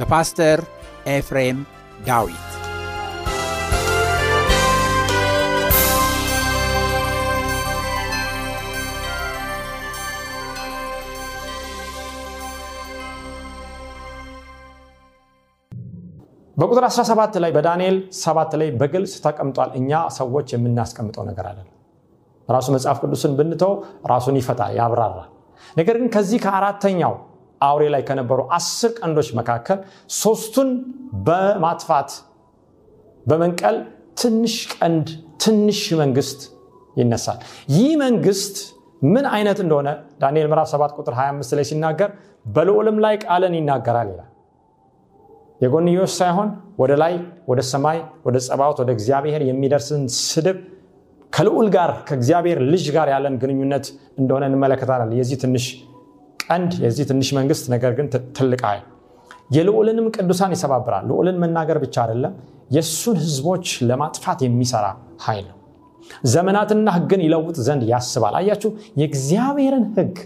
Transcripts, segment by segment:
በፓስተር ኤፍሬም ዳዊት በቁጥር 17 ላይ በዳንኤል 7 ላይ በግልጽ ተቀምጧል። እኛ ሰዎች የምናስቀምጠው ነገር አለ። ራሱ መጽሐፍ ቅዱስን ብንተው ራሱን ይፈታል፣ ያብራራል። ነገር ግን ከዚህ ከአራተኛው አውሬ ላይ ከነበሩ አስር ቀንዶች መካከል ሶስቱን በማጥፋት በመንቀል ትንሽ ቀንድ ትንሽ መንግስት ይነሳል። ይህ መንግስት ምን አይነት እንደሆነ ዳንኤል ምዕራፍ 7 ቁጥር 25 ላይ ሲናገር በልዑልም ላይ ቃልን ይናገራል ይላል። የጎንዮሽ ሳይሆን ወደ ላይ ወደ ሰማይ ወደ ጸባዖት ወደ እግዚአብሔር የሚደርስን ስድብ ከልዑል ጋር ከእግዚአብሔር ልጅ ጋር ያለን ግንኙነት እንደሆነ እንመለከታለን። የዚህ ትንሽ ቀንድ የዚህ ትንሽ መንግስት ነገር ግን ትልቅ ኃይል የልዑልንም ቅዱሳን ይሰባብራል። ልዑልን መናገር ብቻ አይደለም፣ የእሱን ህዝቦች ለማጥፋት የሚሰራ ኃይል ነው። ዘመናትና ህግን ይለውጥ ዘንድ ያስባል። አያችሁ፣ የእግዚአብሔርን ህግ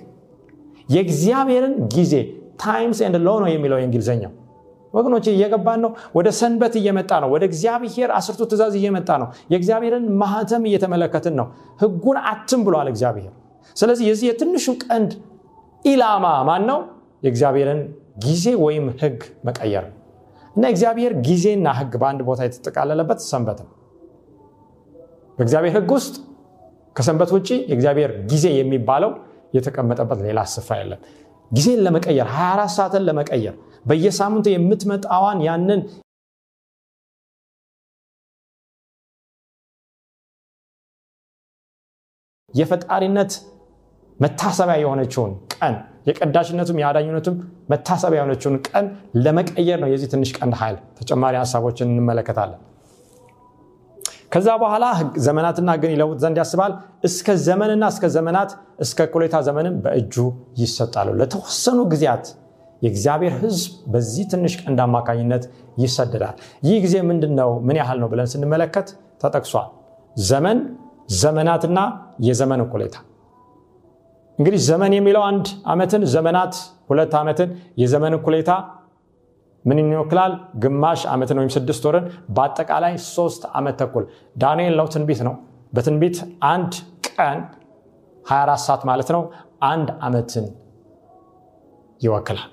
የእግዚአብሔርን ጊዜ times and law ነው የሚለው የእንግሊዝኛው ወገኖች እየገባን ነው። ወደ ሰንበት እየመጣ ነው። ወደ እግዚአብሔር አስርቱ ትእዛዝ እየመጣ ነው። የእግዚአብሔርን ማህተም እየተመለከትን ነው። ህጉን አትም ብሏል እግዚአብሔር። ስለዚህ የዚህ የትንሹ ቀንድ ኢላማ ማን ነው? የእግዚአብሔርን ጊዜ ወይም ህግ መቀየር እና የእግዚአብሔር ጊዜና ህግ በአንድ ቦታ የተጠቃለለበት ሰንበት ነው። በእግዚአብሔር ህግ ውስጥ ከሰንበት ውጭ የእግዚአብሔር ጊዜ የሚባለው የተቀመጠበት ሌላ ስፍራ የለም። ጊዜን ለመቀየር 24 ሰዓትን ለመቀየር በየሳምንቱ የምትመጣዋን ያንን የፈጣሪነት መታሰቢያ የሆነችውን ቀን የቀዳሽነቱም የአዳኝነቱም መታሰቢያ የሆነችውን ቀን ለመቀየር ነው የዚህ ትንሽ ቀንድ ኃይል። ተጨማሪ ሀሳቦችን እንመለከታለን። ከዛ በኋላ ዘመናትና ህግን ይለውጥ ዘንድ ያስባል። እስከ ዘመንና እስከ ዘመናት እስከ እኩሌታ ዘመንም በእጁ ይሰጣሉ። ለተወሰኑ ጊዜያት የእግዚአብሔር ህዝብ በዚህ ትንሽ ቀንድ አማካኝነት ይሰደዳል። ይህ ጊዜ ምንድን ነው? ምን ያህል ነው ብለን ስንመለከት ተጠቅሷል። ዘመን፣ ዘመናትና የዘመን እኩሌታ እንግዲህ ዘመን የሚለው አንድ ዓመትን፣ ዘመናት ሁለት ዓመትን፣ የዘመን እኩሌታ ምን ይወክላል? ግማሽ ዓመትን ወይም ስድስት ወርን፣ በአጠቃላይ ሶስት ዓመት ተኩል። ዳንኤል ነው ትንቢት ነው። በትንቢት አንድ ቀን 24 ሰዓት ማለት ነው አንድ ዓመትን ይወክላል።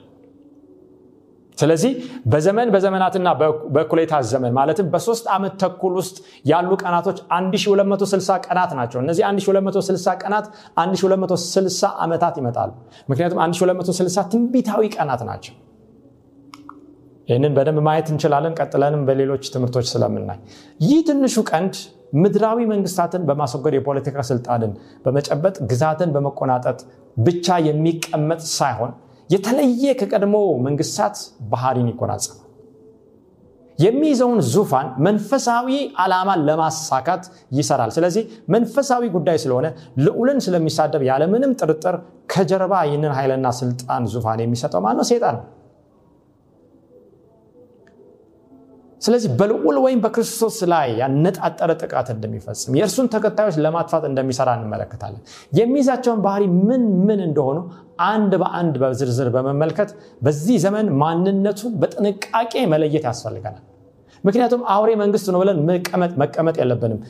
ስለዚህ በዘመን በዘመናትና በእኩሌታ ዘመን ማለትም በሶስት ዓመት ተኩል ውስጥ ያሉ ቀናቶች 1260 ቀናት ናቸው። እነዚህ 1260 ቀናት 1260 ዓመታት ይመጣሉ። ምክንያቱም 1260 ትንቢታዊ ቀናት ናቸው። ይህንን በደንብ ማየት እንችላለን። ቀጥለንም በሌሎች ትምህርቶች ስለምናይ ይህ ትንሹ ቀንድ ምድራዊ መንግስታትን በማስወገድ የፖለቲካ ስልጣንን በመጨበጥ ግዛትን በመቆናጠጥ ብቻ የሚቀመጥ ሳይሆን የተለየ ከቀድሞ መንግስታት ባህሪን ይጎናጸፋል። የሚይዘውን ዙፋን መንፈሳዊ ዓላማን ለማሳካት ይሰራል። ስለዚህ መንፈሳዊ ጉዳይ ስለሆነ ልዑልን ስለሚሳደብ ያለምንም ጥርጥር ከጀርባ ይህንን ኃይልና ስልጣን ዙፋን የሚሰጠው ማነው? ሴጣን ስለዚህ በልዑል ወይም በክርስቶስ ላይ ያነጣጠረ ጥቃት እንደሚፈጽም የእርሱን ተከታዮች ለማጥፋት እንደሚሰራ እንመለከታለን። የሚይዛቸውን ባህሪ ምን ምን እንደሆኑ አንድ በአንድ በዝርዝር በመመልከት በዚህ ዘመን ማንነቱን በጥንቃቄ መለየት ያስፈልገናል። ምክንያቱም አውሬ መንግስት ነው ብለን መቀመጥ የለብንም።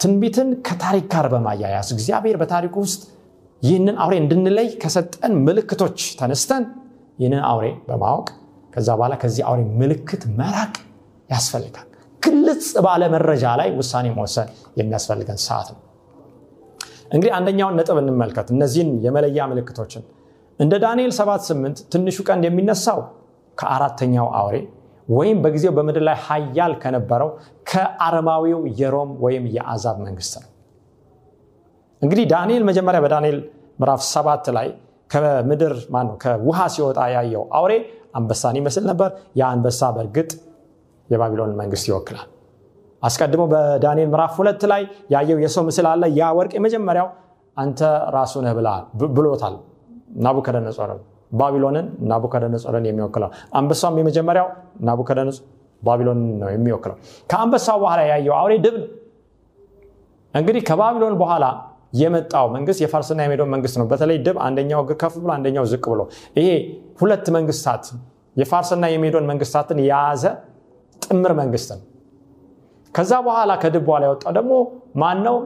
ትንቢትን ከታሪክ ጋር በማያያዝ እግዚአብሔር በታሪኩ ውስጥ ይህንን አውሬ እንድንለይ ከሰጠን ምልክቶች ተነስተን ይህንን አውሬ በማወቅ ከዛ በኋላ ከዚህ አውሬ ምልክት መራቅ ያስፈልጋል። ግልጽ ባለ መረጃ ላይ ውሳኔ መወሰን የሚያስፈልገን ሰዓት ነው። እንግዲህ አንደኛውን ነጥብ እንመልከት። እነዚህን የመለያ ምልክቶችን እንደ ዳንኤል 78 ትንሹ ቀንድ የሚነሳው ከአራተኛው አውሬ ወይም በጊዜው በምድር ላይ ሀያል ከነበረው ከአረማዊው የሮም ወይም የአዛብ መንግስት ነው። እንግዲህ ዳንኤል መጀመሪያ በዳንኤል ምዕራፍ ሰባት ላይ ከምድር ማነው? ከውሃ ሲወጣ ያየው አውሬ አንበሳን ይመስል ነበር። ያ አንበሳ በእርግጥ የባቢሎን መንግስት ይወክላል። አስቀድሞ በዳንኤል ምዕራፍ ሁለት ላይ ያየው የሰው ምስል አለ። ያ ወርቅ የመጀመሪያው አንተ ራሱ ነህ ብሎታል። ናቡከደነጾርን ባቢሎንን ናቡከደነጾርን የሚወክለው። አንበሳም የመጀመሪያው ናቡከደነጾር ባቢሎንን ነው የሚወክለው። ከአንበሳው በኋላ ያየው አውሬ ድብ እንግዲህ ከባቢሎን በኋላ የመጣው መንግስት የፋርስና የሜዶን መንግስት ነው። በተለይ ድብ አንደኛው እግር ከፍ ብሎ አንደኛው ዝቅ ብሎ ይሄ ሁለት መንግስታት የፋርስና የሜዶን መንግስታትን የያዘ ጥምር መንግስት ነው። ከዛ በኋላ ከድብ በኋላ የወጣው ደግሞ ማን ነው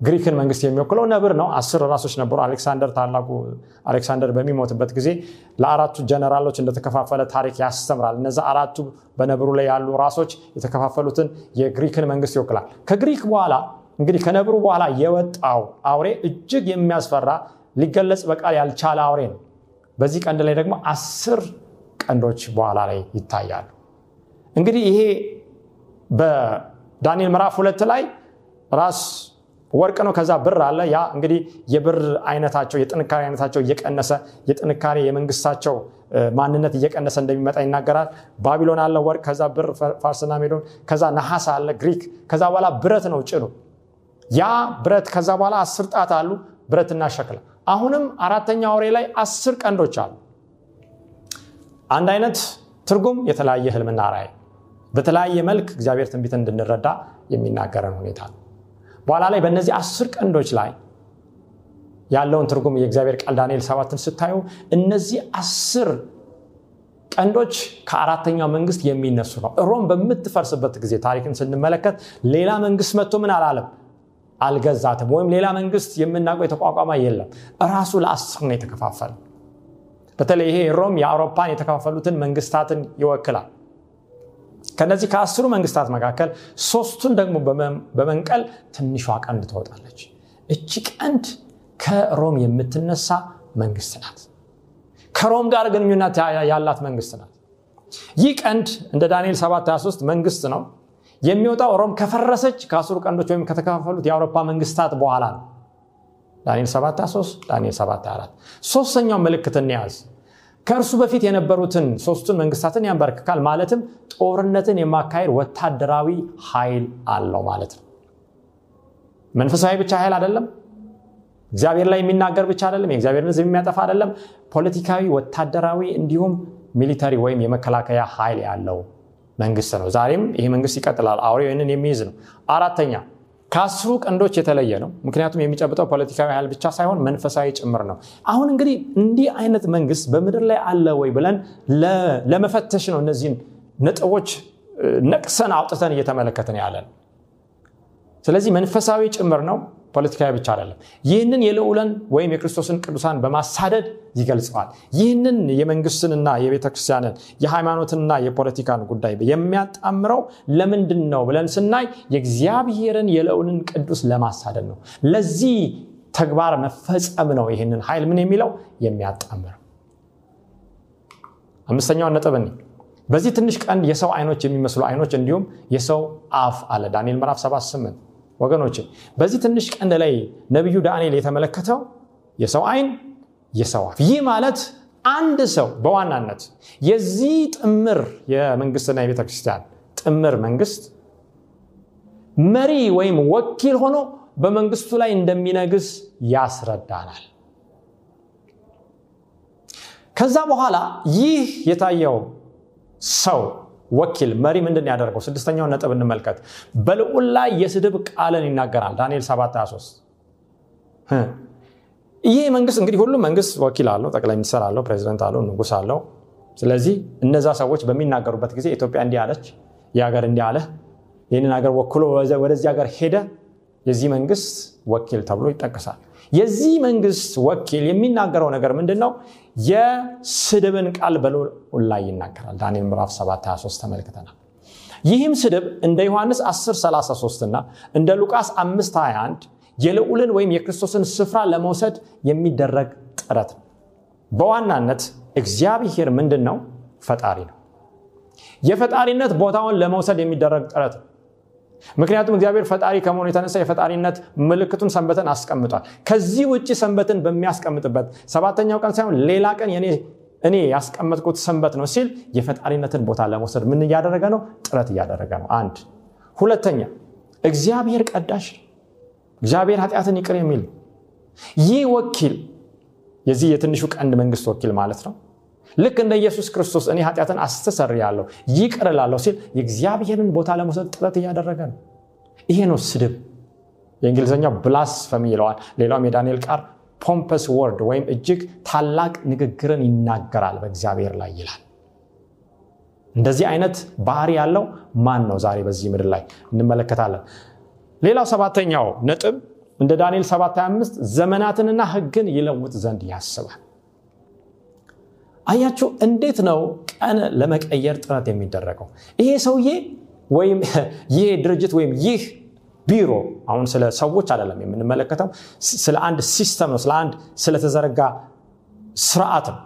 የግሪክን መንግስት የሚወክለው ነብር ነው። አስር ራሶች ነበሩ። አሌክሳንደር ታላቁ አሌክሳንደር በሚሞትበት ጊዜ ለአራቱ ጀነራሎች እንደተከፋፈለ ታሪክ ያስተምራል። እነዚ አራቱ በነብሩ ላይ ያሉ ራሶች የተከፋፈሉትን የግሪክን መንግስት ይወክላል። ከግሪክ በኋላ እንግዲህ ከነብሩ በኋላ የወጣው አውሬ እጅግ የሚያስፈራ ሊገለጽ በቃል ያልቻለ አውሬ ነው። በዚህ ቀንድ ላይ ደግሞ አስር ቀንዶች በኋላ ላይ ይታያሉ። እንግዲህ ይሄ በዳንኤል ምዕራፍ ሁለት ላይ ራስ ወርቅ ነው ከዛ ብር አለ። ያ እንግዲህ የብር አይነታቸው የጥንካሬ አይነታቸው እየቀነሰ የጥንካሬ የመንግስታቸው ማንነት እየቀነሰ እንደሚመጣ ይናገራል። ባቢሎን አለ ወርቅ ከዛ ብር ፋርስና ሜዶን ከዛ ነሐስ አለ ግሪክ ከዛ በኋላ ብረት ነው ጭኑ። ያ ብረት ከዛ በኋላ አስር ጣት አሉ ብረትና ሸክላ። አሁንም አራተኛ አውሬ ላይ አስር ቀንዶች አሉ አንድ አይነት ትርጉም የተለያየ ህልምና ራእይ በተለያየ መልክ እግዚአብሔር ትንቢት እንድንረዳ የሚናገረን ሁኔታ ነው። በኋላ ላይ በእነዚህ አስር ቀንዶች ላይ ያለውን ትርጉም የእግዚአብሔር ቃል ዳንኤል ሰባትን ስታዩ እነዚህ አስር ቀንዶች ከአራተኛው መንግስት የሚነሱ ነው። ሮም በምትፈርስበት ጊዜ ታሪክን ስንመለከት ሌላ መንግስት መጥቶ ምን አላለም? አልገዛትም። ወይም ሌላ መንግስት የምናውቀው የተቋቋመ የለም። እራሱ ለአስር ነው የተከፋፈለ በተለይ ይሄ ሮም የአውሮፓን የተከፋፈሉትን መንግስታትን ይወክላል። ከነዚህ ከአስሩ መንግስታት መካከል ሶስቱን ደግሞ በመንቀል ትንሿ ቀንድ ትወጣለች። እቺ ቀንድ ከሮም የምትነሳ መንግስት ናት። ከሮም ጋር ግንኙነት ያላት መንግስት ናት። ይህ ቀንድ እንደ ዳንኤል 723 መንግስት ነው። የሚወጣው ሮም ከፈረሰች ከአስሩ ቀንዶች ወይም ከተከፋፈሉት የአውሮፓ መንግስታት በኋላ ነው ዳንኤል 723 ዳንኤል 724 ሶስተኛው ምልክት እንያዝ ከእርሱ በፊት የነበሩትን ሶስቱን መንግስታትን ያንበረክካል ማለትም ጦርነትን የማካሄድ ወታደራዊ ኃይል አለው ማለት ነው። መንፈሳዊ ብቻ ኃይል አይደለም። እግዚአብሔር ላይ የሚናገር ብቻ አይደለም። የእግዚአብሔር ህዝብ የሚያጠፋ አይደለም። ፖለቲካዊ ወታደራዊ እንዲሁም ሚሊተሪ ወይም የመከላከያ ኃይል ያለው መንግስት ነው። ዛሬም ይህ መንግስት ይቀጥላል። አውሬው ይህንን የሚይዝ ነው። አራተኛ ከአስሩ ቀንዶች የተለየ ነው። ምክንያቱም የሚጨብጠው ፖለቲካዊ ኃይል ብቻ ሳይሆን መንፈሳዊ ጭምር ነው። አሁን እንግዲህ እንዲህ አይነት መንግስት በምድር ላይ አለ ወይ ብለን ለመፈተሽ ነው እነዚህን ነጥቦች ነቅሰን አውጥተን እየተመለከትን ያለን። ስለዚህ መንፈሳዊ ጭምር ነው ፖለቲካዊ ብቻ አይደለም። ይህንን የልዑለን ወይም የክርስቶስን ቅዱሳን በማሳደድ ይገልጸዋል። ይህንን የመንግስትንና የቤተክርስቲያንን የሃይማኖትንና የፖለቲካን ጉዳይ የሚያጣምረው ለምንድን ነው ብለን ስናይ የእግዚአብሔርን የልዑልን ቅዱስ ለማሳደድ ነው። ለዚህ ተግባር መፈጸም ነው ይህንን ኃይል ምን የሚለው? የሚያጣምረው። አምስተኛውን ነጥብ በዚህ ትንሽ ቀንድ የሰው አይኖች የሚመስሉ አይኖች እንዲሁም የሰው አፍ አለ። ዳንኤል ምዕራፍ 78 ወገኖች በዚህ ትንሽ ቀንድ ላይ ነቢዩ ዳንኤል የተመለከተው የሰው አይን የሰው አፍ። ይህ ማለት አንድ ሰው በዋናነት የዚህ ጥምር የመንግስትና የቤተ ክርስቲያን ጥምር መንግስት መሪ ወይም ወኪል ሆኖ በመንግስቱ ላይ እንደሚነግስ ያስረዳናል። ከዛ በኋላ ይህ የታየው ሰው ወኪል መሪ ምንድን ያደረገው? ስድስተኛውን ነጥብ እንመልከት። በልዑል ላይ የስድብ ቃልን ይናገራል ዳንኤል 7 23 ይህ መንግስት እንግዲህ ሁሉም መንግስት ወኪል አለው ጠቅላይ ሚኒስትር አለው ፕሬዚደንት አለው ንጉስ አለው። ስለዚህ እነዛ ሰዎች በሚናገሩበት ጊዜ ኢትዮጵያ እንዲህ አለች ይህ ሀገር እንዲህ አለ ይህንን ሀገር ወክሎ ወደዚህ ሀገር ሄደ የዚህ መንግስት ወኪል ተብሎ ይጠቀሳል የዚህ መንግስት ወኪል የሚናገረው ነገር ምንድን ነው የስድብን ቃል በልዑል ላይ ይናገራል። ዳንኤል ምዕራፍ 7 23 ተመልክተናል። ይህም ስድብ እንደ ዮሐንስ 10 33 እና እንደ ሉቃስ 5 21 የልዑልን ወይም የክርስቶስን ስፍራ ለመውሰድ የሚደረግ ጥረት ነው። በዋናነት እግዚአብሔር ምንድን ነው ፈጣሪ ነው። የፈጣሪነት ቦታውን ለመውሰድ የሚደረግ ጥረት ነው ምክንያቱም እግዚአብሔር ፈጣሪ ከመሆኑ የተነሳ የፈጣሪነት ምልክቱን ሰንበትን አስቀምጧል። ከዚህ ውጭ ሰንበትን በሚያስቀምጥበት ሰባተኛው ቀን ሳይሆን ሌላ ቀን እኔ ያስቀመጥኩት ሰንበት ነው ሲል የፈጣሪነትን ቦታ ለመውሰድ ምን እያደረገ ነው? ጥረት እያደረገ ነው። አንድ ሁለተኛ እግዚአብሔር ቀዳሽ እግዚአብሔር ኃጢአትን ይቅር የሚል ይህ ወኪል የዚህ የትንሹ ቀንድ መንግስት ወኪል ማለት ነው ልክ እንደ ኢየሱስ ክርስቶስ እኔ ኃጢአትን አስተሰር ያለው ይቅር ላለሁ ሲል የእግዚአብሔርን ቦታ ለመውሰድ ጥረት እያደረገ ነው። ይሄ ነው ስድብ። የእንግሊዝኛው ብላስፈሚ ይለዋል። ሌላውም የዳንኤል ቃር ፖምፐስ ወርድ ወይም እጅግ ታላቅ ንግግርን ይናገራል በእግዚአብሔር ላይ ይላል። እንደዚህ አይነት ባህሪ ያለው ማን ነው ዛሬ በዚህ ምድር ላይ? እንመለከታለን። ሌላው ሰባተኛው ነጥብ እንደ ዳንኤል 725 ዘመናትንና ህግን ይለውጥ ዘንድ ያስባል አያችሁ እንዴት ነው ቀን ለመቀየር ጥረት የሚደረገው? ይሄ ሰውዬ ወይም ይሄ ድርጅት ወይም ይህ ቢሮ አሁን ስለ ሰዎች አይደለም የምንመለከተው ስለ አንድ ሲስተም ነው ስለ አንድ ስለተዘረጋ ስርዓት ነው።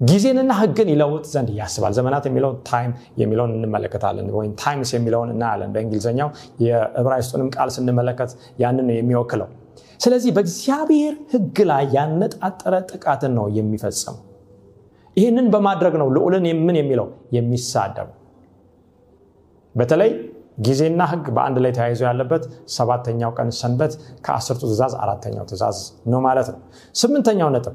ጊዜንና ህግን ይለውጥ ዘንድ ያስባል። ዘመናት የሚለውን time የሚለውን እንመለከታለን ወይም times የሚለውን እናያለን። በእንግሊዝኛው የዕብራይስጡንም ቃል ስንመለከት ያንን ነው የሚወክለው ስለዚህ በእግዚአብሔር ህግ ላይ ያነጣጠረ ጥቃትን ነው የሚፈጽመው። ይህንን በማድረግ ነው ልዑልን ምን የሚለው? የሚሳደቡ በተለይ ጊዜና ህግ በአንድ ላይ ተያይዞ ያለበት ሰባተኛው ቀን ሰንበት ከአስርቱ ትእዛዝ አራተኛው ትእዛዝ ነው ማለት ነው። ስምንተኛው ነጥብ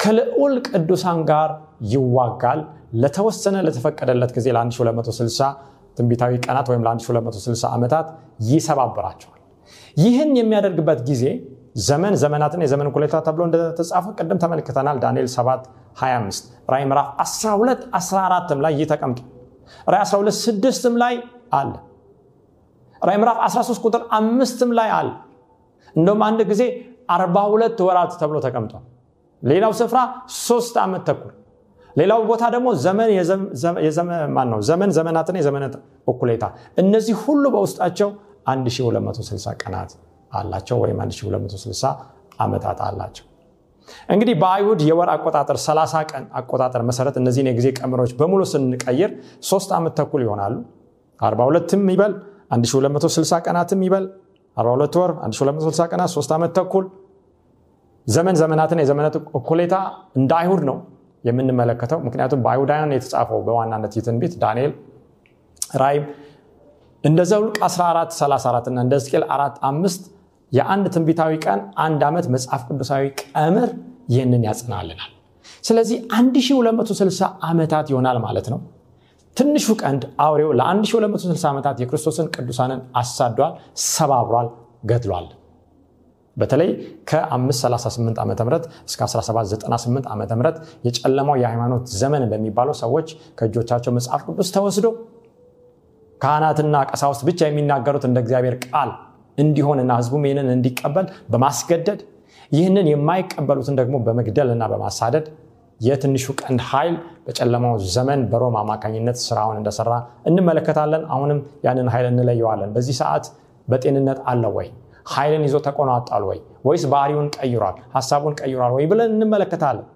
ከልዑል ቅዱሳን ጋር ይዋጋል። ለተወሰነ ለተፈቀደለት ጊዜ ለ1260 ትንቢታዊ ቀናት ወይም ለ1260 ዓመታት ይሰባብራቸዋል ይህን የሚያደርግበት ጊዜ ዘመን ዘመናትን የዘመን ኩሌታ ተብሎ እንደተጻፈ ቅድም ተመልክተናል። ዳንኤል 7 25 ራይ ምዕራፍ 12 14 ላይ ይህ ተቀምጦ ራይ 12 6 ላይ አለ። ራይ ምዕራፍ 13 ቁጥር አምስትም ላይ አለ። እንደውም አንድ ጊዜ 42 ወራት ተብሎ ተቀምጧል። ሌላው ስፍራ ሶስት ዓመት ተኩል። ሌላው ቦታ ደግሞ ዘመን ነው ዘመን ዘመናትና የዘመናት እኩሌታ። እነዚህ ሁሉ በውስጣቸው 1260 ቀናት አላቸው ወይም 1260 ዓመታት አላቸው። እንግዲህ በአይሁድ የወር አቆጣጠር 30 ቀን አቆጣጠር መሰረት እነዚህን የጊዜ ቀመሮች በሙሉ ስንቀይር ሶስት ዓመት ተኩል ይሆናሉ። 42ም ይበል 1260 ቀናትም ይበል 42 ወር 1260 ቀናት 3 ዓመት ተኩል። ዘመን ዘመናትን የዘመናት እኩሌታ እንደ አይሁድ ነው የምንመለከተው። ምክንያቱም በአይሁዳውያን የተጻፈው በዋናነት የትንቢት ዳንኤል ራይም እንደ ዘውልቅ 14 34 እና እንደ ሕዝቅኤል 4 5 የአንድ ትንቢታዊ ቀን አንድ ዓመት መጽሐፍ ቅዱሳዊ ቀምር ይህንን ያጽናልናል። ስለዚህ 1260 ዓመታት ይሆናል ማለት ነው። ትንሹ ቀንድ አውሬው ለ1260 ዓመታት የክርስቶስን ቅዱሳንን አሳዷል ሰባብሯል ገድሏል። በተለይ ከ538 ዓ ም እስከ 1798 ዓ ም የጨለማው የሃይማኖት ዘመን በሚባለው ሰዎች ከእጆቻቸው መጽሐፍ ቅዱስ ተወስዶ ካህናትና ቀሳውስት ብቻ የሚናገሩት እንደ እግዚአብሔር ቃል እንዲሆንና ህዝቡም ይህንን እንዲቀበል በማስገደድ ይህንን የማይቀበሉትን ደግሞ በመግደልና በማሳደድ የትንሹ ቀንድ ኃይል በጨለማው ዘመን በሮም አማካኝነት ስራውን እንደሰራ እንመለከታለን። አሁንም ያንን ኃይል እንለየዋለን። በዚህ ሰዓት በጤንነት አለው ወይ? ኃይልን ይዞ ተቆናጣል ወይ? ወይስ ባህሪውን ቀይሯል? ሀሳቡን ቀይሯል ወይ ብለን እንመለከታለን።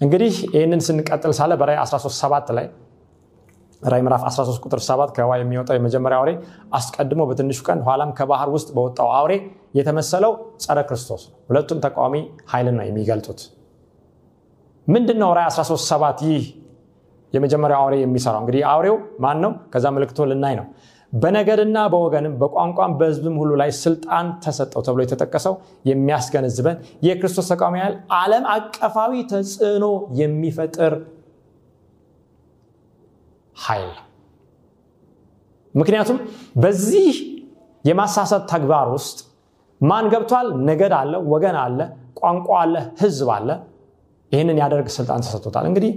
እንግዲህ ይህንን ስንቀጥል ሳለ በራይ 137 ላይ ራይ ምዕራፍ 13 ቁጥር 7 ከህዋ የሚወጣው የመጀመሪያ አውሬ አስቀድሞ በትንሹ ቀን ኋላም ከባህር ውስጥ በወጣው አውሬ የተመሰለው ጸረ ክርስቶስ ነው። ሁለቱም ተቃዋሚ ኃይልን ነው የሚገልጡት። ምንድን ነው ራይ 13 ሰባት ይህ የመጀመሪያው አውሬ የሚሰራው? እንግዲህ አውሬው ማን ነው? ከዛ ምልክቶ ልናይ ነው። በነገድና በወገንም በቋንቋም በህዝብም ሁሉ ላይ ስልጣን ተሰጠው ተብሎ የተጠቀሰው የሚያስገነዝበን የክርስቶስ ተቃዋሚ ኃይል ዓለም አቀፋዊ ተጽዕኖ የሚፈጥር ኃይል። ምክንያቱም በዚህ የማሳሰት ተግባር ውስጥ ማን ገብቷል? ነገድ አለ ወገን አለ ቋንቋ አለ ህዝብ አለ። ይህንን ያደርግ ስልጣን ተሰጥቶታል። እንግዲህ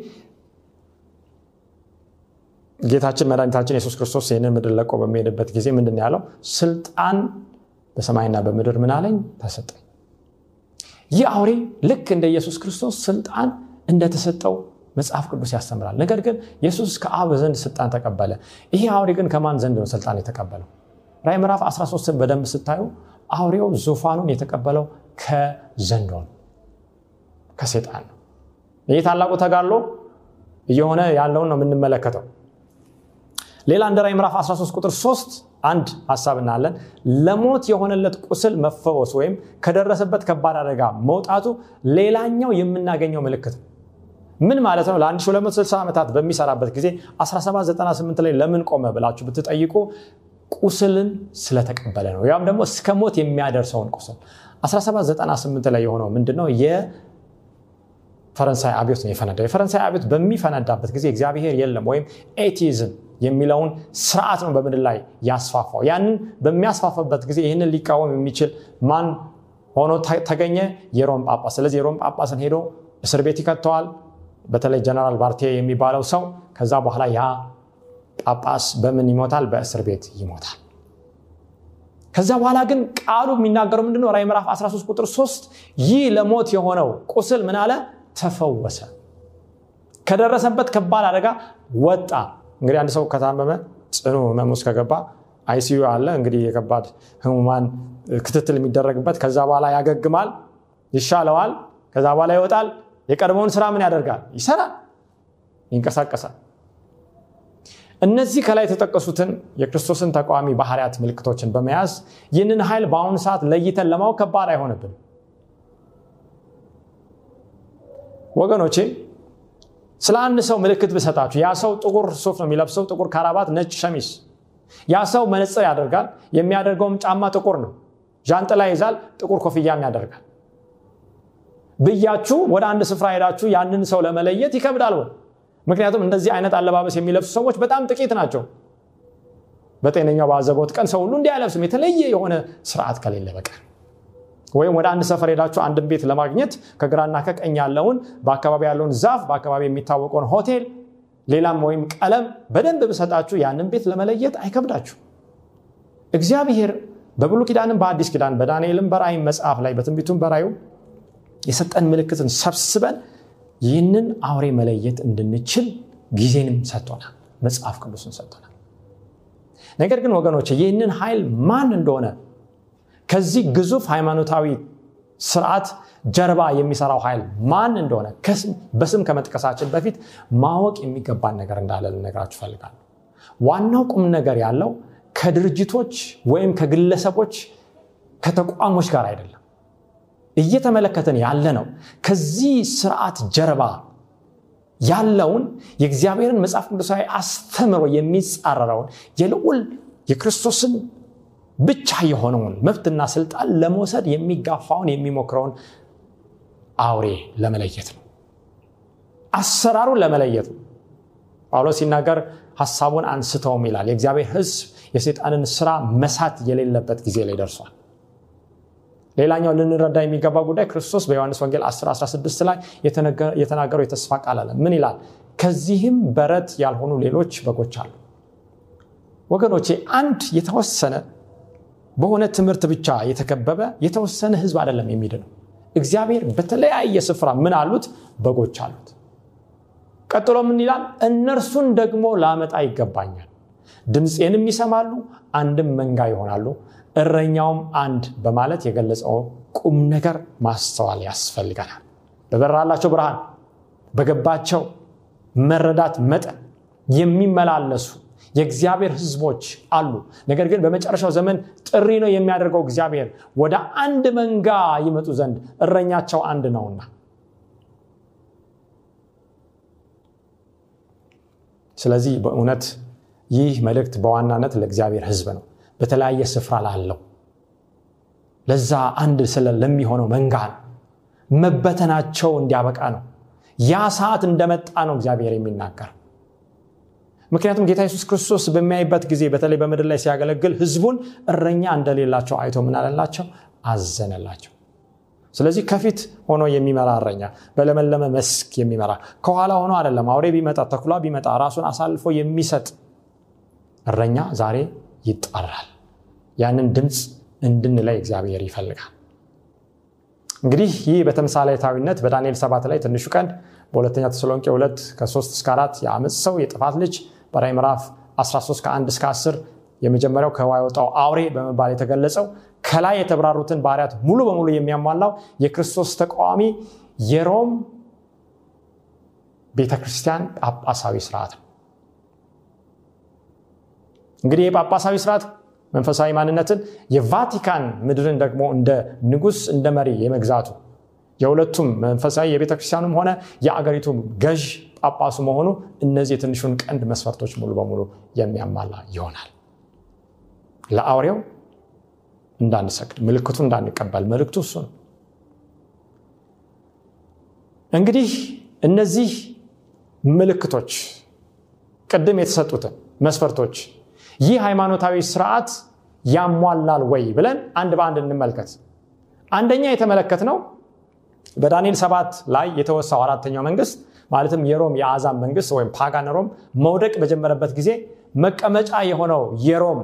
ጌታችን መድኃኒታችን የሱስ ክርስቶስ ይህንን ምድር ለቆ በሚሄድበት ጊዜ ምንድን ያለው? ስልጣን በሰማይና በምድር ምን አለኝ? ተሰጠኝ። ይህ አውሬ ልክ እንደ ኢየሱስ ክርስቶስ ስልጣን እንደተሰጠው መጽሐፍ ቅዱስ ያስተምራል። ነገር ግን ኢየሱስ ከአብ ዘንድ ስልጣን ተቀበለ። ይሄ አውሬ ግን ከማን ዘንድ ነው ስልጣን የተቀበለው? ራይ ምዕራፍ 13 በደንብ ስታዩ አውሬው ዙፋኑን የተቀበለው ከዘንዶ ነው ከሴጣን ነው። ይህ ታላቁ ተጋድሎ እየሆነ ያለውን ነው የምንመለከተው። ሌላ እንደ ራይ ምዕራፍ 13 ቁጥር 3 አንድ ሀሳብ እናያለን። ለሞት የሆነለት ቁስል መፈወስ ወይም ከደረሰበት ከባድ አደጋ መውጣቱ ሌላኛው የምናገኘው ምልክት ነው ምን ማለት ነው? ለ1260 ዓመታት በሚሰራበት ጊዜ 1798 ላይ ለምን ቆመ ብላችሁ ብትጠይቁ ቁስልን ስለተቀበለ ነው። ያም ደግሞ እስከ ሞት የሚያደርሰውን ቁስል። 1798 ላይ የሆነው ምንድነው? የፈረንሳይ አብዮት ነው የፈነዳው። የፈረንሳይ አብዮት በሚፈነዳበት ጊዜ እግዚአብሔር የለም ወይም ኤቲዝም የሚለውን ስርዓት ነው በምድር ላይ ያስፋፋው። ያንን በሚያስፋፋበት ጊዜ ይህንን ሊቃወም የሚችል ማን ሆኖ ተገኘ የሮም ጳጳስ። ስለዚህ የሮም ጳጳስን ሄዶ እስር ቤት ይከተዋል በተለይ ጀነራል ባርቴ የሚባለው ሰው ከዛ በኋላ ያ ጳጳስ በምን ይሞታል? በእስር ቤት ይሞታል። ከዛ በኋላ ግን ቃሉ የሚናገረው ምንድነው ራይ ምዕራፍ 13 ቁጥር 3 ይህ ለሞት የሆነው ቁስል ምን አለ? ተፈወሰ። ከደረሰበት ከባድ አደጋ ወጣ። እንግዲህ አንድ ሰው ከታመመ ጽኑ ህመም ውስጥ ከገባ አይሲዩ አለ። እንግዲህ የከባድ ህሙማን ክትትል የሚደረግበት ከዛ በኋላ ያገግማል ይሻለዋል ከዛ በኋላ ይወጣል የቀድሞውን ስራ ምን ያደርጋል? ይሰራል ይንቀሳቀሳል። እነዚህ ከላይ የተጠቀሱትን የክርስቶስን ተቃዋሚ ባህርያት ምልክቶችን በመያዝ ይህንን ኃይል በአሁኑ ሰዓት ለይተን ለማወቅ ከባድ አይሆንብን። ወገኖቼ ስለ አንድ ሰው ምልክት ብሰጣችሁ ያ ሰው ጥቁር ሱፍ ነው የሚለብሰው ጥቁር ካራባት ነጭ ሸሚስ ያ ሰው መነፅር ያደርጋል የሚያደርገውም ጫማ ጥቁር ነው ዣንጥላ ይዛል ጥቁር ኮፍያም ያደርጋል ብያችሁ ወደ አንድ ስፍራ ሄዳችሁ ያንን ሰው ለመለየት ይከብዳል ወይ? ምክንያቱም እንደዚህ አይነት አለባበስ የሚለብሱ ሰዎች በጣም ጥቂት ናቸው። በጤነኛው በአዘቦት ቀን ሰው ሁሉ እንዲህ አይለብስም የተለየ የሆነ ስርዓት ከሌለ በቀር። ወይም ወደ አንድ ሰፈር ሄዳችሁ አንድን ቤት ለማግኘት ከግራና ከቀኝ ያለውን በአካባቢ ያለውን ዛፍ በአካባቢ የሚታወቀውን ሆቴል ሌላም ወይም ቀለም በደንብ ብሰጣችሁ ያንን ቤት ለመለየት አይከብዳችሁ። እግዚአብሔር በብሉ ኪዳንም በአዲስ ኪዳን በዳንኤልም በራእይ መጽሐፍ ላይ በትንቢቱም በራዩ የሰጠን ምልክትን ሰብስበን ይህንን አውሬ መለየት እንድንችል ጊዜንም ሰጥቶናል። መጽሐፍ ቅዱስን ሰጥቶናል። ነገር ግን ወገኖች ይህንን ኃይል ማን እንደሆነ ከዚህ ግዙፍ ሃይማኖታዊ ስርዓት ጀርባ የሚሰራው ኃይል ማን እንደሆነ በስም ከመጥቀሳችን በፊት ማወቅ የሚገባን ነገር እንዳለ ልነግራችሁ ፈልጋለሁ ዋናው ቁም ነገር ያለው ከድርጅቶች ወይም ከግለሰቦች ከተቋሞች ጋር አይደለም እየተመለከትን ያለ ነው ከዚህ ስርዓት ጀርባ ያለውን የእግዚአብሔርን መጽሐፍ ቅዱሳዊ አስተምሮ የሚጻረረውን የልዑል የክርስቶስን ብቻ የሆነውን መብትና ስልጣን ለመውሰድ የሚጋፋውን የሚሞክረውን አውሬ ለመለየት ነው። አሰራሩን ለመለየት ነው። ጳውሎስ ሲናገር ሀሳቡን አንስተውም ይላል። የእግዚአብሔር ህዝብ የሴጣንን ስራ መሳት የሌለበት ጊዜ ላይ ደርሷል ሌላኛው ልንረዳ የሚገባ ጉዳይ ክርስቶስ በዮሐንስ ወንጌል 1016 ላይ የተናገረው የተስፋ ቃል አለ። ምን ይላል? ከዚህም በረት ያልሆኑ ሌሎች በጎች አሉ። ወገኖቼ አንድ የተወሰነ በሆነ ትምህርት ብቻ የተከበበ የተወሰነ ህዝብ አይደለም የሚድነው። እግዚአብሔር በተለያየ ስፍራ ምን አሉት? በጎች አሉት። ቀጥሎ ምን ይላል? እነርሱን ደግሞ ላመጣ ይገባኛል። ድምፄንም ይሰማሉ አንድም መንጋ ይሆናሉ እረኛውም አንድ በማለት የገለጸው ቁም ነገር ማስተዋል ያስፈልገናል። በበራላቸው ብርሃን በገባቸው መረዳት መጠን የሚመላለሱ የእግዚአብሔር ህዝቦች አሉ። ነገር ግን በመጨረሻው ዘመን ጥሪ ነው የሚያደርገው እግዚአብሔር። ወደ አንድ መንጋ ይመጡ ዘንድ እረኛቸው አንድ ነውና። ስለዚህ በእውነት ይህ መልእክት በዋናነት ለእግዚአብሔር ህዝብ ነው በተለያየ ስፍራ ላለው። ለዛ አንድ ስለ ለሚሆነው መንጋ ነው መበተናቸው እንዲያበቃ ነው። ያ ሰዓት እንደመጣ ነው እግዚአብሔር የሚናገር። ምክንያቱም ጌታ ኢየሱስ ክርስቶስ በሚያይበት ጊዜ በተለይ በምድር ላይ ሲያገለግል ህዝቡን እረኛ እንደሌላቸው አይቶ ምናለላቸው አዘነላቸው። ስለዚህ ከፊት ሆኖ የሚመራ እረኛ በለመለመ መስክ የሚመራ ከኋላ ሆኖ አይደለም። አውሬ ቢመጣ ተኩላ ቢመጣ ራሱን አሳልፎ የሚሰጥ እረኛ ዛሬ ይጠራል። ያንን ድምፅ እንድንለይ እግዚአብሔር ይፈልጋል። እንግዲህ ይህ በተምሳሌታዊነት በዳንኤል 7 ላይ ትንሹ ቀንድ በሁለተኛ ተሰሎንቄ 2 ከ3 እስከ 4 የአመፅ ሰው የጥፋት ልጅ በራይ ምዕራፍ 13 ከ1 እስከ 10 የመጀመሪያው ከህዋ የወጣው አውሬ በመባል የተገለጸው ከላይ የተብራሩትን ባህርያት ሙሉ በሙሉ የሚያሟላው የክርስቶስ ተቃዋሚ የሮም ቤተክርስቲያን ጳጳሳዊ ስርዓት ነው እንግዲህ የጳጳሳዊ ስርዓት መንፈሳዊ ማንነትን የቫቲካን ምድርን ደግሞ እንደ ንጉስ እንደ መሪ የመግዛቱ የሁለቱም መንፈሳዊ የቤተ ክርስቲያኑም ሆነ የአገሪቱ ገዥ ጳጳሱ መሆኑ እነዚህ የትንሹን ቀንድ መስፈርቶች ሙሉ በሙሉ የሚያሟላ ይሆናል። ለአውሬው እንዳንሰግድ ምልክቱ እንዳንቀበል መልክቱ እሱ ነው። እንግዲህ እነዚህ ምልክቶች ቅድም የተሰጡትን መስፈርቶች ይህ ሃይማኖታዊ ስርዓት ያሟላል ወይ ብለን አንድ በአንድ እንመልከት። አንደኛ የተመለከት ነው በዳንኤል ሰባት ላይ የተወሳው አራተኛው መንግስት ማለትም የሮም የአዛም መንግስት ወይም ፓጋን ሮም መውደቅ በጀመረበት ጊዜ መቀመጫ የሆነው የሮም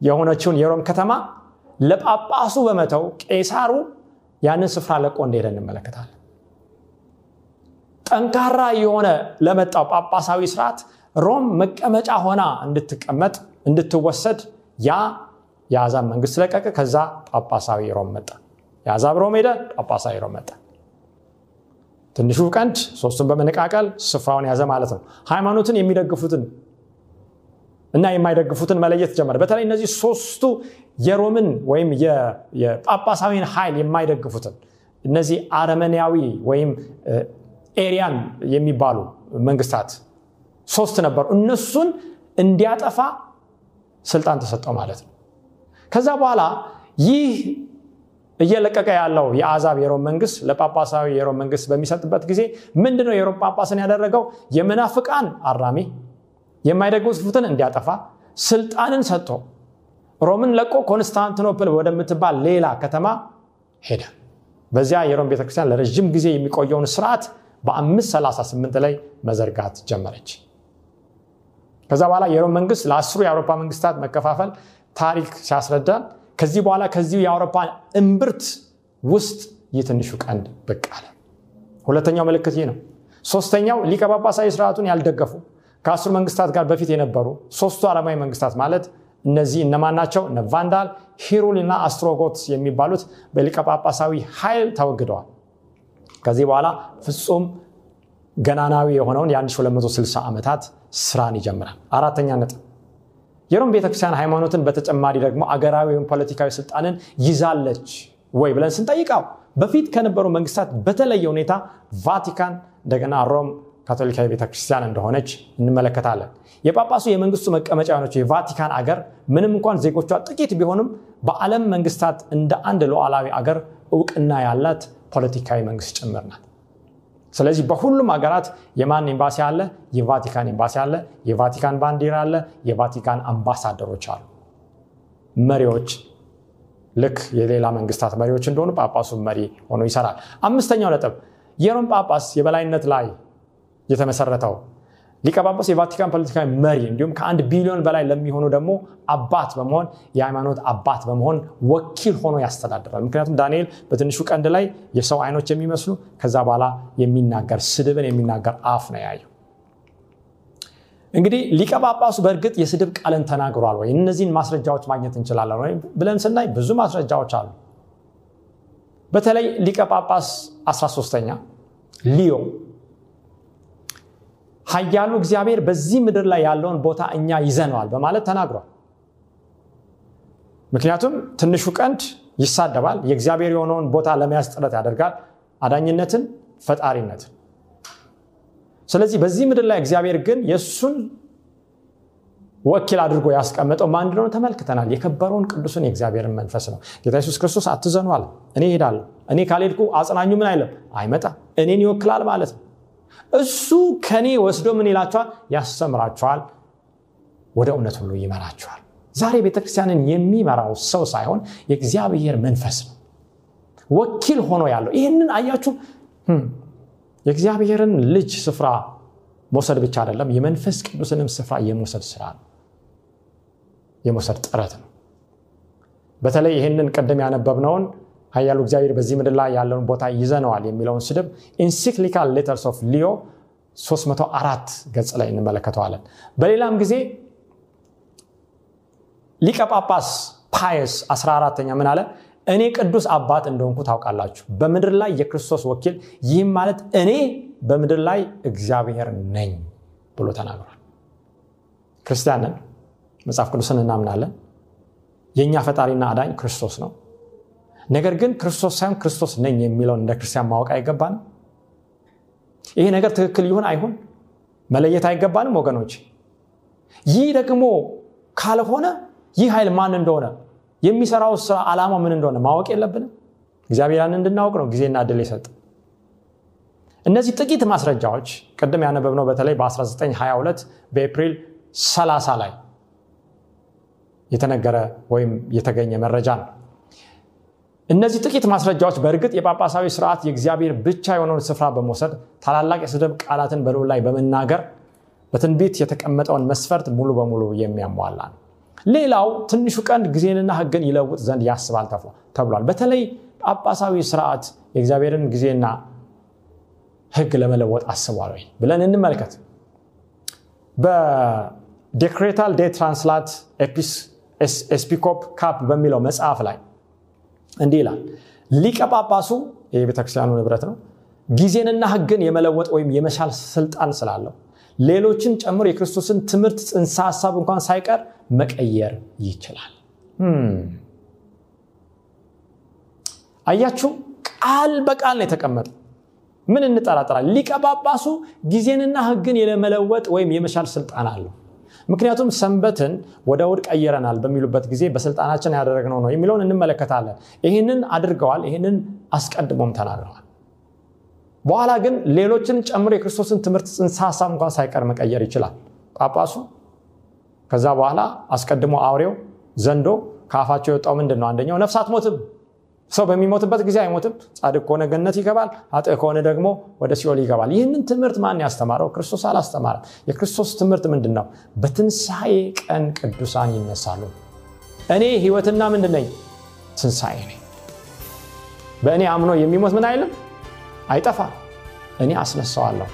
የሆነችውን የሮም ከተማ ለጳጳሱ በመተው ቄሳሩ ያንን ስፍራ ለቆ እንደሄደ እንመለከታለን። ጠንካራ የሆነ ለመጣው ጳጳሳዊ ስርዓት ሮም መቀመጫ ሆና እንድትቀመጥ እንድትወሰድ ያ የአዛብ መንግስት ለቀቀ። ከዛ ጳጳሳዊ ሮም መጣ። የአዛብ ሮም ሄደ ጳጳሳዊ ሮም መጣ። ትንሹ ቀንድ ሶስቱን በመነቃቀል ስፍራውን ያዘ ማለት ነው። ሃይማኖትን የሚደግፉትን እና የማይደግፉትን መለየት ጀመረ። በተለይ እነዚህ ሶስቱ የሮምን ወይም የጳጳሳዊን ኃይል የማይደግፉትን እነዚህ አረመንያዊ ወይም ኤሪያን የሚባሉ መንግስታት ሶስት ነበሩ። እነሱን እንዲያጠፋ ስልጣን ተሰጠው ማለት ነው። ከዛ በኋላ ይህ እየለቀቀ ያለው የአዛብ የሮም መንግስት ለጳጳሳዊ የሮም መንግስት በሚሰጥበት ጊዜ ምንድነው የሮም ጳጳስን ያደረገው? የመናፍቃን አራሚ የማይደግፉትን እንዲያጠፋ ስልጣንን ሰጥቶ ሮምን ለቆ ኮንስታንቲኖፕል ወደምትባል ሌላ ከተማ ሄደ። በዚያ የሮም ቤተክርስቲያን ለረዥም ጊዜ የሚቆየውን ስርዓት በ538 ላይ መዘርጋት ጀመረች ከዛ በኋላ የሮም መንግስት ለአስሩ የአውሮፓ መንግስታት መከፋፈል ታሪክ ሲያስረዳ ከዚህ በኋላ ከዚሁ የአውሮፓ እምብርት ውስጥ ይህ ትንሹ ቀንድ አለ። ሁለተኛው ምልክት ይህ ነው። ሶስተኛው ሊቀ ጳጳሳዊ ስርዓቱን ያልደገፉ ከአስሩ መንግስታት ጋር በፊት የነበሩ ሶስቱ አረማዊ መንግስታት ማለት እነዚህ እነማን ናቸው? ቫንዳል ሂሩል እና አስትሮጎት የሚባሉት በሊቀ ጳጳሳዊ ኃይል ተወግደዋል። ከዚህ በኋላ ፍጹም ገናናዊ የሆነውን የ1260 ዓመታት ስራን ይጀምራል። አራተኛ ነጥብ የሮም ቤተክርስቲያን ሃይማኖትን በተጨማሪ ደግሞ አገራዊ ወይም ፖለቲካዊ ስልጣንን ይዛለች ወይ ብለን ስንጠይቀው በፊት ከነበሩ መንግስታት በተለየ ሁኔታ ቫቲካን እንደገና ሮም ካቶሊካዊ ቤተክርስቲያን እንደሆነች እንመለከታለን። የጳጳሱ የመንግስቱ መቀመጫ የሆነችው የቫቲካን አገር ምንም እንኳን ዜጎቿ ጥቂት ቢሆንም በዓለም መንግስታት እንደ አንድ ሉዓላዊ አገር እውቅና ያላት ፖለቲካዊ መንግስት ጭምር ናት ስለዚህ በሁሉም ሀገራት የማን ኤምባሲ አለ? የቫቲካን ኤምባሲ አለ። የቫቲካን ባንዲራ አለ። የቫቲካን አምባሳደሮች አሉ። መሪዎች ልክ የሌላ መንግስታት መሪዎች እንደሆኑ ጳጳሱ መሪ ሆኖ ይሰራል። አምስተኛው ነጥብ የሮም ጳጳስ የበላይነት ላይ የተመሰረተው ሊቀ ጳጳስ የቫቲካን ፖለቲካዊ መሪ እንዲሁም ከአንድ ቢሊዮን በላይ ለሚሆኑ ደግሞ አባት በመሆን የሃይማኖት አባት በመሆን ወኪል ሆኖ ያስተዳድራል። ምክንያቱም ዳንኤል በትንሹ ቀንድ ላይ የሰው አይኖች የሚመስሉ ከዛ በኋላ የሚናገር ስድብን የሚናገር አፍ ነው ያየው። እንግዲህ ሊቀ ጳጳሱ በእርግጥ የስድብ ቃልን ተናግሯል ወይ? እነዚህን ማስረጃዎች ማግኘት እንችላለን ወይ ብለን ስናይ ብዙ ማስረጃዎች አሉ። በተለይ ሊቀ ጳጳስ 13ተኛ ሊዮ ሀያሉ እግዚአብሔር በዚህ ምድር ላይ ያለውን ቦታ እኛ ይዘነዋል በማለት ተናግሯል። ምክንያቱም ትንሹ ቀንድ ይሳደባል የእግዚአብሔር የሆነውን ቦታ ለመያዝ ጥረት ያደርጋል አዳኝነትን ፈጣሪነትን። ስለዚህ በዚህ ምድር ላይ እግዚአብሔር ግን የእሱን ወኪል አድርጎ ያስቀመጠው ማን እንደሆነ ተመልክተናል። የከበረውን ቅዱሱን የእግዚአብሔርን መንፈስ ነው። ጌታ ኢየሱስ ክርስቶስ አትዘኑ እኔ ሄዳለሁ እኔ ካልሄድኩ አጽናኙ ምን አይለም አይመጣ እኔን ይወክላል ማለት ነው እሱ ከኔ ወስዶ ምን ይላቸዋል? ያስተምራቸዋል ወደ እውነት ሁሉ ይመራቸዋል። ዛሬ ቤተክርስቲያንን የሚመራው ሰው ሳይሆን የእግዚአብሔር መንፈስ ነው ወኪል ሆኖ ያለው። ይህንን አያችሁ? የእግዚአብሔርን ልጅ ስፍራ መውሰድ ብቻ አይደለም የመንፈስ ቅዱስንም ስፍራ የመውሰድ ስራ ነው የመውሰድ ጥረት ነው። በተለይ ይህንን ቅድም ያነበብነውን ሀያሉ እግዚአብሔር በዚህ ምድር ላይ ያለውን ቦታ ይዘነዋል የሚለውን ስድብ encyclical letters of Leo 304 ገጽ ላይ እንመለከተዋለን። በሌላም ጊዜ ሊቀ ጳጳስ ፓየስ 14ተኛ ምን አለ? እኔ ቅዱስ አባት እንደሆንኩ ታውቃላችሁ። በምድር ላይ የክርስቶስ ወኪል ይህም ማለት እኔ በምድር ላይ እግዚአብሔር ነኝ ብሎ ተናግሯል። ክርስቲያንን መጽሐፍ ቅዱስን እናምናለን? የእኛ ፈጣሪና አዳኝ ክርስቶስ ነው ነገር ግን ክርስቶስ ሳይሆን ክርስቶስ ነኝ የሚለውን እንደ ክርስቲያን ማወቅ አይገባንም? ይሄ ነገር ትክክል ይሁን አይሁን? መለየት አይገባንም ወገኖች? ይህ ደግሞ ካልሆነ ይህ ኃይል ማን እንደሆነ? የሚሰራው ስራ ዓላማው ምን እንደሆነ ማወቅ የለብንም? እግዚአብሔርን እንድናውቅ ነው ጊዜና እድል የሰጥ እነዚህ ጥቂት ማስረጃዎች ቅድም ያነበብነው በተለይ በ1922 በኤፕሪል 30 ላይ የተነገረ ወይም የተገኘ መረጃ ነው እነዚህ ጥቂት ማስረጃዎች በእርግጥ የጳጳሳዊ ስርዓት የእግዚአብሔር ብቻ የሆነውን ስፍራ በመውሰድ ታላላቅ የስድብ ቃላትን በልዑል ላይ በመናገር በትንቢት የተቀመጠውን መስፈርት ሙሉ በሙሉ የሚያሟላ ነው። ሌላው ትንሹ ቀንድ ጊዜንና ህግን ይለውጥ ዘንድ ያስባል ተብሏል። በተለይ ጳጳሳዊ ስርዓት የእግዚአብሔርን ጊዜና ህግ ለመለወጥ አስቧል ወይ ብለን እንመልከት። በ Decretal de translat episcop cap በሚለው መጽሐፍ ላይ እንዲህ ይላል ሊቀ ጳጳሱ የቤተክርስቲያኑ ንብረት ነው ጊዜንና ህግን የመለወጥ ወይም የመሻል ስልጣን ስላለው ሌሎችን ጨምሮ የክርስቶስን ትምህርት ጽንሰ ሀሳብ እንኳን ሳይቀር መቀየር ይችላል። አያችሁ ቃል በቃል ነው የተቀመጠ ምን እንጠራጠራል ሊቀ ጳጳሱ ጊዜንና ህግን የመለወጥ ወይም የመሻል ስልጣን አለው ምክንያቱም ሰንበትን ወደ እሑድ ቀይረናል በሚሉበት ጊዜ በስልጣናችን ያደረግነው ነው የሚለውን እንመለከታለን። ይህንን አድርገዋል ይህንን አስቀድሞም ተናግረዋል። በኋላ ግን ሌሎችን ጨምሮ የክርስቶስን ትምህርት ጽንሰ ሀሳብ እንኳን ሳይቀር መቀየር ይችላል። ጳጳሱ ከዛ በኋላ አስቀድሞ አውሬው ዘንዶ ከአፋቸው የወጣው ምንድን ነው አንደኛው ነፍስ አትሞትም ሰው በሚሞትበት ጊዜ አይሞትም። ጻድቅ ከሆነ ገነት ይገባል አጥ ከሆነ ደግሞ ወደ ሲኦል ይገባል። ይህንን ትምህርት ማን ያስተማረው? ክርስቶስ አላስተማረም። የክርስቶስ ትምህርት ምንድን ነው በትንሣኤ ቀን ቅዱሳን ይነሳሉ። እኔ ህይወትና ምንድን ነኝ? ትንሣኤ ነኝ። በእኔ አምኖ የሚሞት ምን አይልም? አይጠፋም። እኔ አስነሳዋለሁ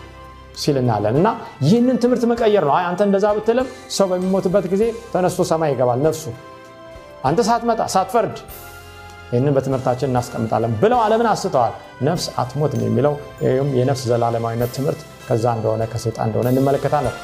ሲል እናለን እና ይህንን ትምህርት መቀየር ነው። አንተ እንደዛ ብትልም ሰው በሚሞትበት ጊዜ ተነስቶ ሰማይ ይገባል። ነፍሱ አንተ ሳትመጣ ሳትፈርድ ይህንን በትምህርታችን እናስቀምጣለን ብለው ዓለምን አስተዋል። ነፍስ አትሞትም የሚለው የነፍስ ዘላለማዊነት ትምህርት ከዛ እንደሆነ ከሰይጣን እንደሆነ እንመለከታለን